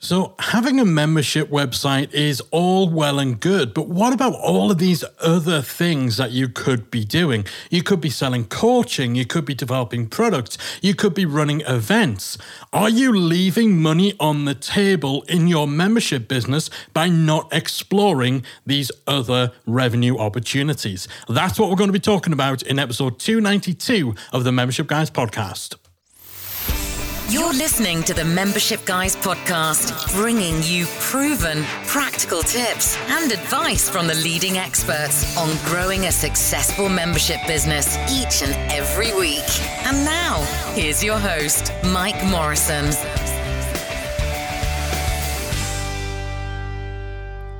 So, having a membership website is all well and good, but what about all of these other things that you could be doing? You could be selling coaching, you could be developing products, you could be running events. Are you leaving money on the table in your membership business by not exploring these other revenue opportunities? That's what we're going to be talking about in episode 292 of the Membership Guys podcast. You're listening to the Membership Guys podcast, bringing you proven, practical tips and advice from the leading experts on growing a successful membership business each and every week. And now, here's your host, Mike Morrison.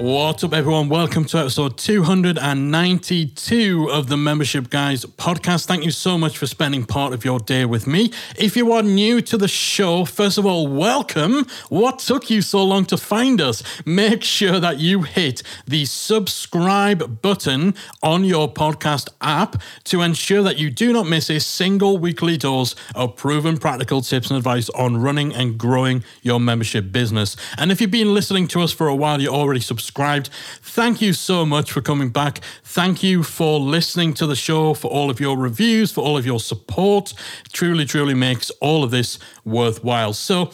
What's up, everyone? Welcome to episode 292 of the Membership Guys podcast. Thank you so much for spending part of your day with me. If you are new to the show, first of all, welcome. What took you so long to find us? Make sure that you hit the subscribe button on your podcast app to ensure that you do not miss a single weekly dose of proven practical tips and advice on running and growing your membership business. And if you've been listening to us for a while, you're already subscribed subscribed. Thank you so much for coming back. Thank you for listening to the show, for all of your reviews, for all of your support. It truly, truly makes all of this worthwhile. So,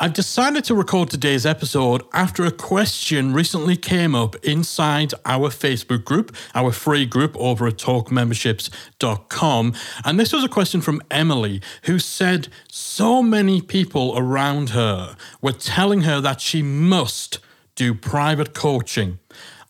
I've decided to record today's episode after a question recently came up inside our Facebook group, our free group over at talkmemberships.com. And this was a question from Emily, who said so many people around her were telling her that she must do private coaching,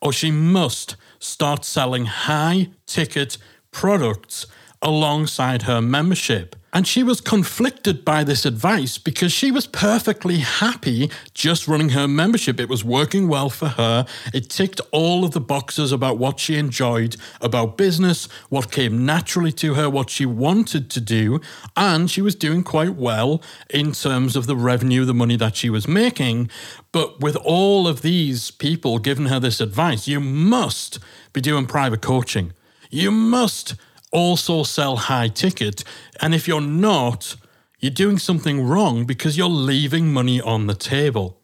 or she must start selling high ticket products alongside her membership. And she was conflicted by this advice because she was perfectly happy just running her membership. It was working well for her. It ticked all of the boxes about what she enjoyed about business, what came naturally to her, what she wanted to do. And she was doing quite well in terms of the revenue, the money that she was making. But with all of these people giving her this advice, you must be doing private coaching. You must also sell high ticket. And if you're not, you're doing something wrong because you're leaving money on the table.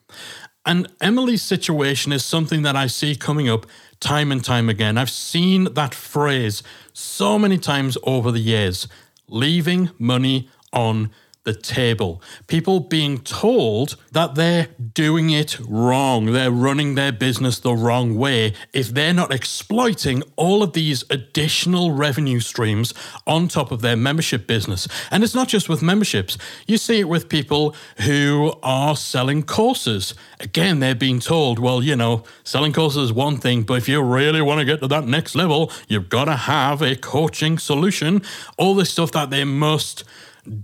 And Emily's situation is something that I see coming up time and time again. I've seen that phrase so many times over the years leaving money on the table. People being told that they're doing it wrong, they're running their business the wrong way if they're not exploiting all of these additional revenue streams on top of their membership business. And it's not just with memberships, you see it with people who are selling courses. Again, they're being told, well, you know, selling courses is one thing, but if you really want to get to that next level, you've got to have a coaching solution. All this stuff that they must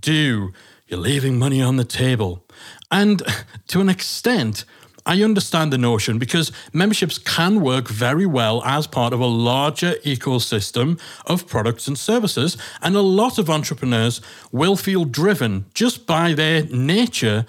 do. You're leaving money on the table. And to an extent, I understand the notion because memberships can work very well as part of a larger ecosystem of products and services. And a lot of entrepreneurs will feel driven just by their nature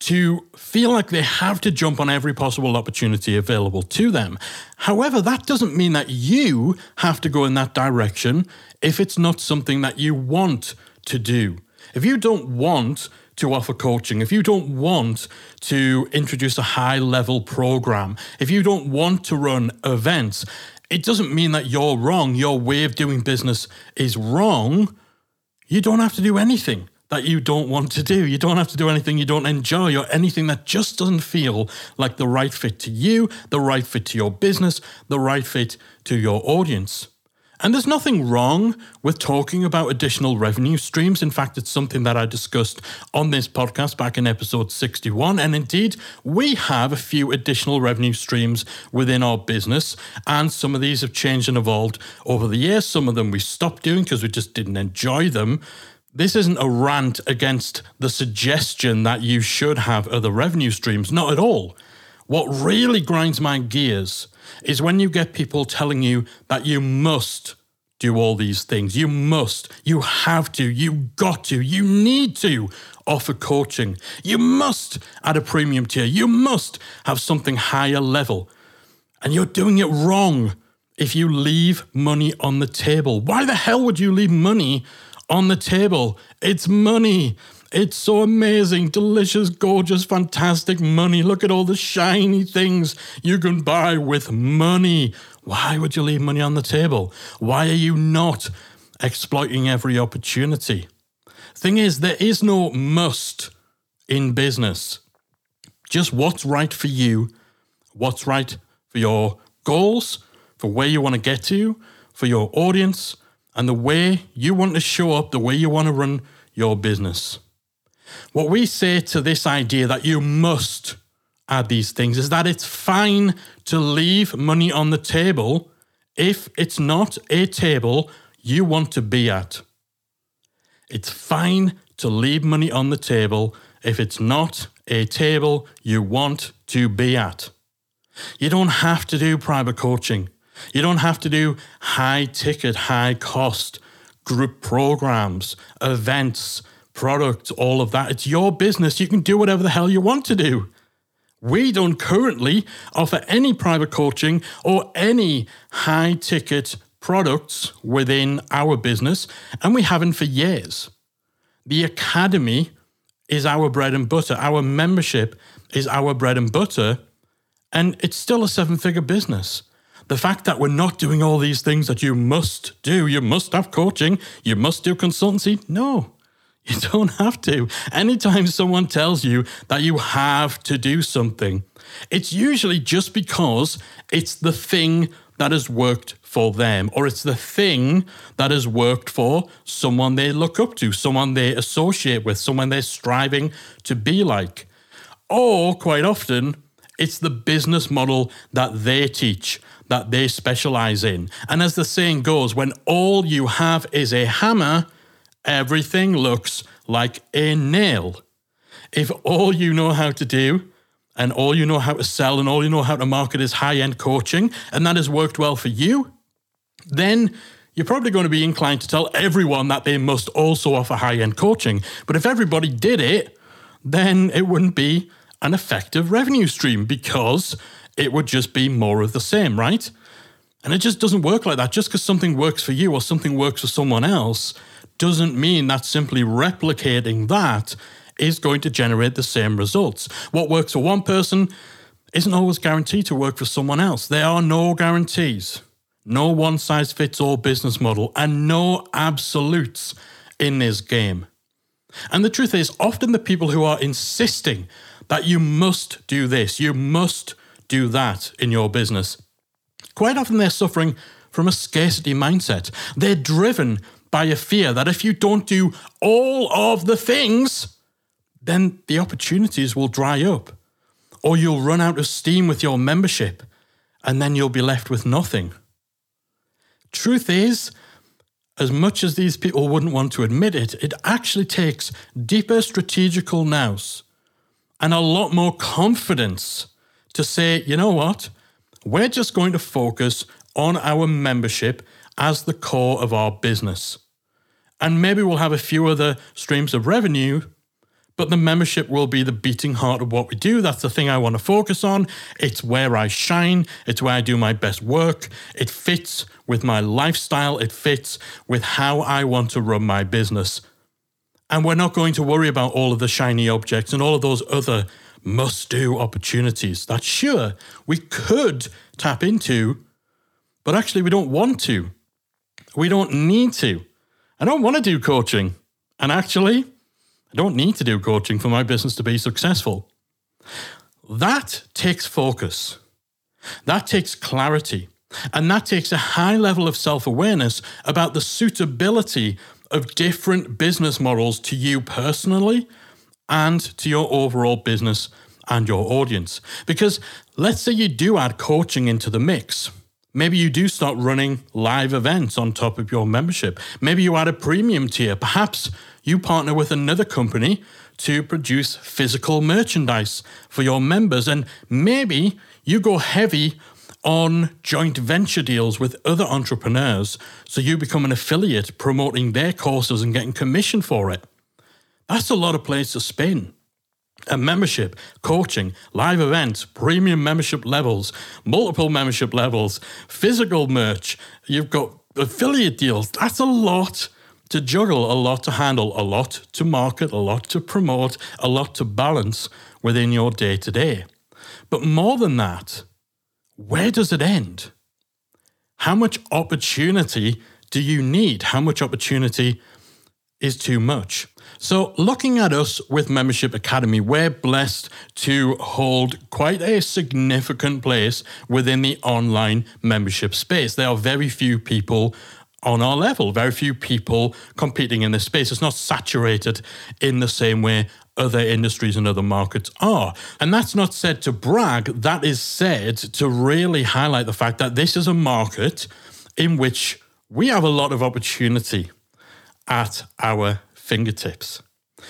to feel like they have to jump on every possible opportunity available to them. However, that doesn't mean that you have to go in that direction if it's not something that you want to do. If you don't want to offer coaching, if you don't want to introduce a high level program, if you don't want to run events, it doesn't mean that you're wrong. Your way of doing business is wrong. You don't have to do anything that you don't want to do. You don't have to do anything you don't enjoy or anything that just doesn't feel like the right fit to you, the right fit to your business, the right fit to your audience. And there's nothing wrong with talking about additional revenue streams. In fact, it's something that I discussed on this podcast back in episode 61. And indeed, we have a few additional revenue streams within our business. And some of these have changed and evolved over the years. Some of them we stopped doing because we just didn't enjoy them. This isn't a rant against the suggestion that you should have other revenue streams, not at all. What really grinds my gears is when you get people telling you that you must do all these things. You must, you have to, you got to, you need to offer coaching. You must at a premium tier. You must have something higher level. And you're doing it wrong if you leave money on the table. Why the hell would you leave money on the table? It's money. It's so amazing, delicious, gorgeous, fantastic money. Look at all the shiny things you can buy with money. Why would you leave money on the table? Why are you not exploiting every opportunity? Thing is, there is no must in business. Just what's right for you, what's right for your goals, for where you want to get to, for your audience, and the way you want to show up, the way you want to run your business. What we say to this idea that you must add these things is that it's fine to leave money on the table if it's not a table you want to be at. It's fine to leave money on the table if it's not a table you want to be at. You don't have to do private coaching. You don't have to do high ticket, high cost group programs, events, products, all of that. It's your business. You can do whatever the hell you want to do. We don't currently offer any private coaching or any high ticket products within our business, and we haven't for years. The Academy is our bread and butter. Our membership is our bread and butter, and it's still a seven figure business. The fact that we're not doing all these things that you must do, you must have coaching, you must do consultancy, no. You don't have to. Anytime someone tells you that you have to do something, it's usually just because it's the thing that has worked for them, or it's the thing that has worked for someone they look up to, someone they associate with, someone they're striving to be like. Or quite often, it's the business model that they teach, that they specialize in. And as the saying goes, when all you have is a hammer, everything looks like a nail. If all you know how to do and all you know how to sell and all you know how to market is high end coaching, and that has worked well for you, then you're probably going to be inclined to tell everyone that they must also offer high end coaching. But if everybody did it, then it wouldn't be an effective revenue stream because it would just be more of the same, right? And it just doesn't work like that. Just because something works for you or something works for someone else doesn't mean that simply replicating that is going to generate the same results. What works for one person isn't always guaranteed to work for someone else. There are no guarantees, no one size fits all business model, and no absolutes in this game. And the truth is, often the people who are insisting that you must do this, you must do that in your business, quite often they're suffering from a scarcity mindset. They're driven by a fear that if you don't do all of the things, then the opportunities will dry up, or you'll run out of steam with your membership, and then you'll be left with nothing. Truth is, as much as these people wouldn't want to admit it, it actually takes deeper strategical nous and a lot more confidence to say, you know what, we're just going to focus on our membership as the core of our business. And maybe we'll have a few other streams of revenue, but the membership will be the beating heart of what we do. That's the thing I want to focus on. It's where I shine, it's where I do my best work. It fits with my lifestyle, it fits with how I want to run my business. And we're not going to worry about all of the shiny objects and all of those other must do opportunities that sure we could tap into, but actually we don't want to. We don't need to. I don't want to do coaching. And actually, I don't need to do coaching for my business to be successful. That takes focus. That takes clarity. And that takes a high level of self awareness about the suitability of different business models to you personally and to your overall business and your audience. Because let's say you do add coaching into the mix. Maybe you do start running live events on top of your membership. Maybe you add a premium tier. Perhaps you partner with another company to produce physical merchandise for your members. And maybe you go heavy on joint venture deals with other entrepreneurs. So you become an affiliate promoting their courses and getting commission for it. That's a lot of places to spin a membership, coaching, live events, premium membership levels, multiple membership levels, physical merch. You've got affiliate deals. That's a lot to juggle, a lot to handle, a lot to market, a lot to promote, a lot to balance within your day to day. But more than that, where does it end? How much opportunity do you need? How much opportunity is too much? So, looking at us with Membership Academy, we're blessed to hold quite a significant place within the online membership space. There are very few people on our level, very few people competing in this space. It's not saturated in the same way other industries and other markets are. And that's not said to brag, that is said to really highlight the fact that this is a market in which we have a lot of opportunity at our fingertips.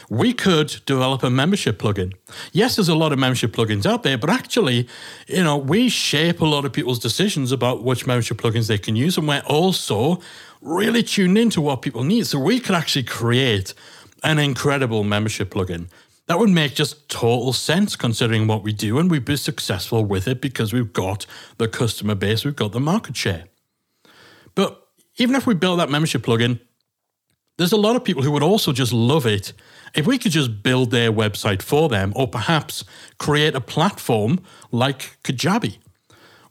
We could develop a membership plugin. Yes, there's a lot of membership plugins out there, but actually, you know, we shape a lot of people's decisions about which membership plugins they can use, and we're also really tuned into what people need. So we could actually create an incredible membership plugin. That would make just total sense considering what we do, and we'd be successful with it because we've got the customer base, we've got the market share. But even if we build that membership plugin, there's a lot of people who would also just love it if we could just build their website for them, or perhaps create a platform like Kajabi,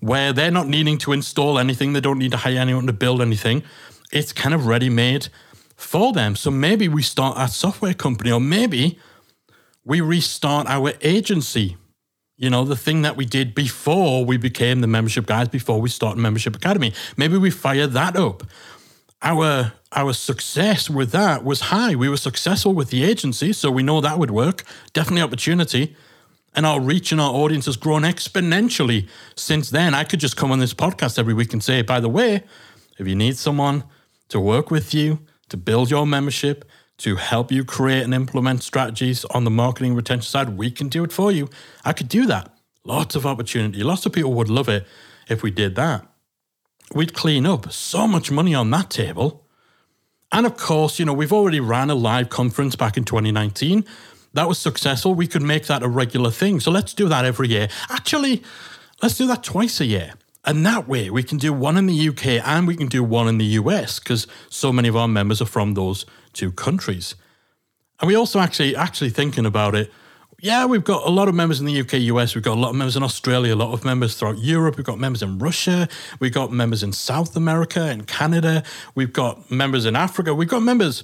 where they're not needing to install anything, they don't need to hire anyone to build anything. It's kind of ready made for them. So maybe we start a software company, or maybe we restart our agency. You know, the thing that we did before we became the membership guys, before we started Membership Academy. Maybe we fire that up. Our our success with that was high. We were successful with the agency, so we know that would work. Definitely opportunity. And our reach and our audience has grown exponentially since then. I could just come on this podcast every week and say, by the way, if you need someone to work with you, to build your membership, to help you create and implement strategies on the marketing retention side, we can do it for you. I could do that. Lots of opportunity. Lots of people would love it if we did that. We'd clean up so much money on that table. And of course, you know, we've already ran a live conference back in 2019. That was successful. We could make that a regular thing. So let's do that every year. Actually, let's do that twice a year. And that way we can do one in the UK and we can do one in the US because so many of our members are from those two countries. And we also actually actually thinking about it. Yeah, we've got a lot of members in the UK, US. We've got a lot of members in Australia, a lot of members throughout Europe. We've got members in Russia. We've got members in South America and Canada. We've got members in Africa. We've got members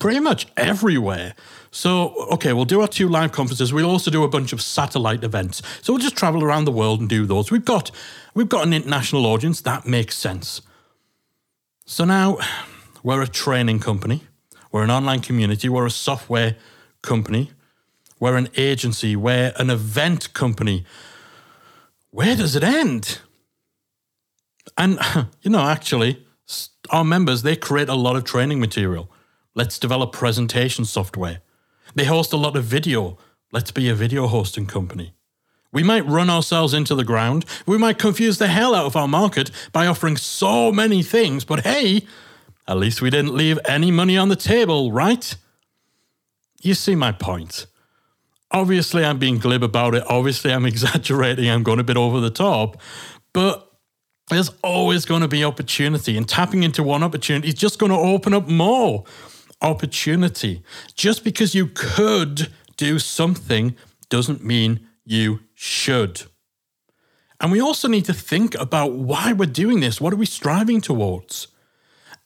pretty much everywhere. So, okay, we'll do our two live conferences. We'll also do a bunch of satellite events. So we'll just travel around the world and do those. We've got we've got an international audience. That makes sense. So now we're a training company. We're an online community. We're a software company. We're an agency. We're an event company. Where does it end? And, you know, actually, our members, they create a lot of training material. Let's develop presentation software. They host a lot of video. Let's be a video hosting company. We might run ourselves into the ground. We might confuse the hell out of our market by offering so many things, but hey, at least we didn't leave any money on the table, right? You see my point. Obviously, I'm being glib about it. Obviously, I'm exaggerating. I'm going a bit over the top. But there's always going to be opportunity, and tapping into one opportunity is just going to open up more opportunity. Just because you could do something doesn't mean you should. And we also need to think about why we're doing this. What are we striving towards?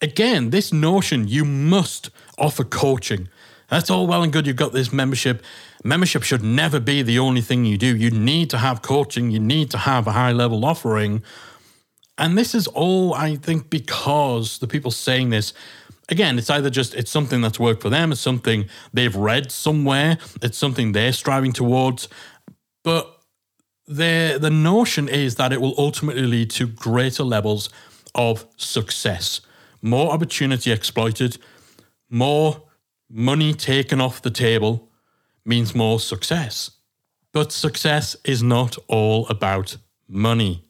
Again, this notion you must offer coaching. That's all well and good. You've got this membership. Membership should never be the only thing you do. You need to have coaching. You need to have a high level offering. And this is all, I think, because the people saying this again, it's either just it's something that's worked for them, it's something they've read somewhere, it's something they're striving towards, but the the notion is that it will ultimately lead to greater levels of success, more opportunity exploited, more money taken off the table means more success. But success is not all about money.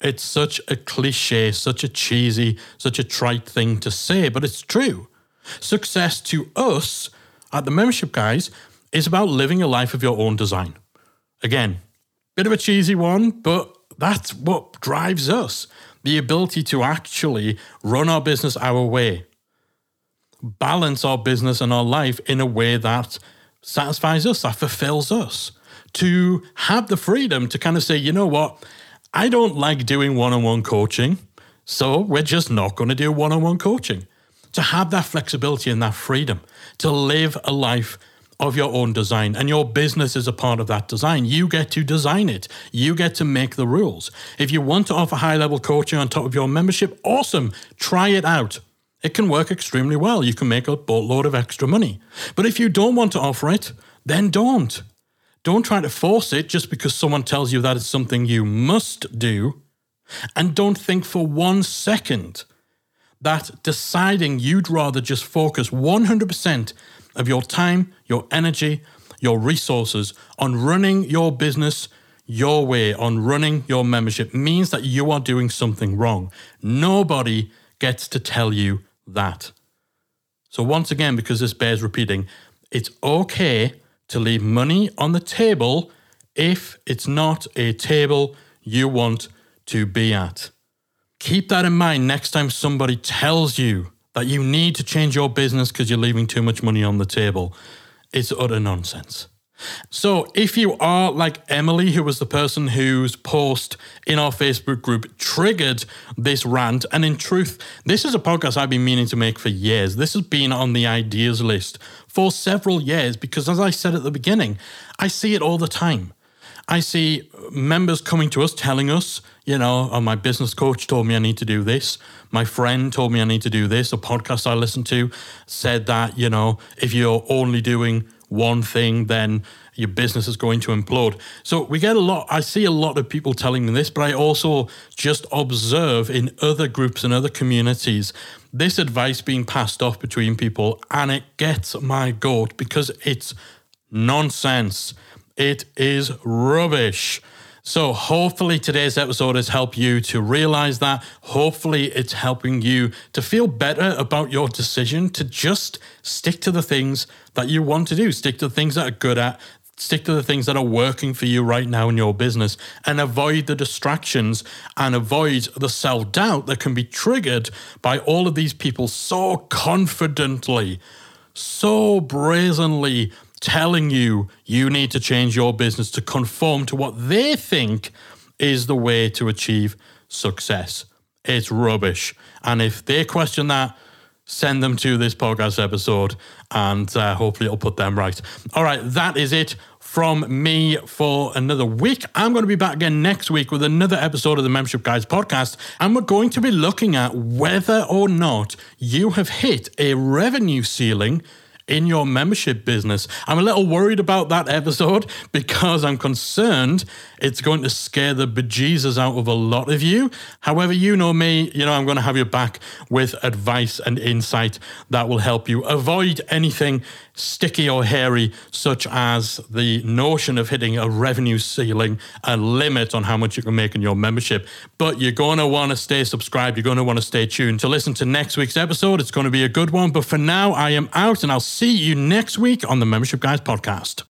It's such a cliche, such a cheesy, such a trite thing to say, but it's true. Success to us at the Membership Guys is about living a life of your own design. Again, bit of a cheesy one, but that's what drives us the ability to actually run our business our way. Balance our business and our life in a way that satisfies us, that fulfills us. To have the freedom to kind of say, you know what, I don't like doing one on one coaching, so we're just not going to do one on one coaching. To have that flexibility and that freedom to live a life of your own design, and your business is a part of that design. You get to design it, you get to make the rules. If you want to offer high level coaching on top of your membership, awesome, try it out. It can work extremely well. You can make a boatload of extra money. But if you don't want to offer it, then don't. Don't try to force it just because someone tells you that it's something you must do. And don't think for one second that deciding you'd rather just focus 100% of your time, your energy, your resources on running your business your way, on running your membership, means that you are doing something wrong. Nobody gets to tell you that. So, once again, because this bears repeating, it's okay to leave money on the table if it's not a table you want to be at. Keep that in mind next time somebody tells you that you need to change your business because you're leaving too much money on the table. It's utter nonsense. So, if you are like Emily, who was the person whose post in our Facebook group triggered this rant, and in truth, this is a podcast I've been meaning to make for years. This has been on the ideas list for several years because, as I said at the beginning, I see it all the time. I see members coming to us telling us, you know, oh, my business coach told me I need to do this. My friend told me I need to do this. A podcast I listened to said that, you know, if you're only doing one thing, then your business is going to implode. So we get a lot, I see a lot of people telling me this, but I also just observe in other groups and other communities this advice being passed off between people, and it gets my goat because it's nonsense. It is rubbish. So, hopefully, today's episode has helped you to realize that. Hopefully, it's helping you to feel better about your decision to just stick to the things that you want to do, stick to the things that are good at, stick to the things that are working for you right now in your business, and avoid the distractions and avoid the self doubt that can be triggered by all of these people so confidently, so brazenly telling you you need to change your business to conform to what they think is the way to achieve success. It's rubbish. And if they question that, send them to this podcast episode and uh, hopefully it'll put them right. All right, that is it from me for another week. I'm going to be back again next week with another episode of the Membership Guys podcast. And we're going to be looking at whether or not you have hit a revenue ceiling in your membership business. I'm a little worried about that episode because I'm concerned it's going to scare the bejesus out of a lot of you. However, you know me, you know, I'm going to have your back with advice and insight that will help you avoid anything sticky or hairy, such as the notion of hitting a revenue ceiling, a limit on how much you can make in your membership. But you're going to want to stay subscribed. You're going to want to stay tuned to listen to next week's episode. It's going to be a good one. But for now, I am out and I'll see you next week on the Membership Guys podcast.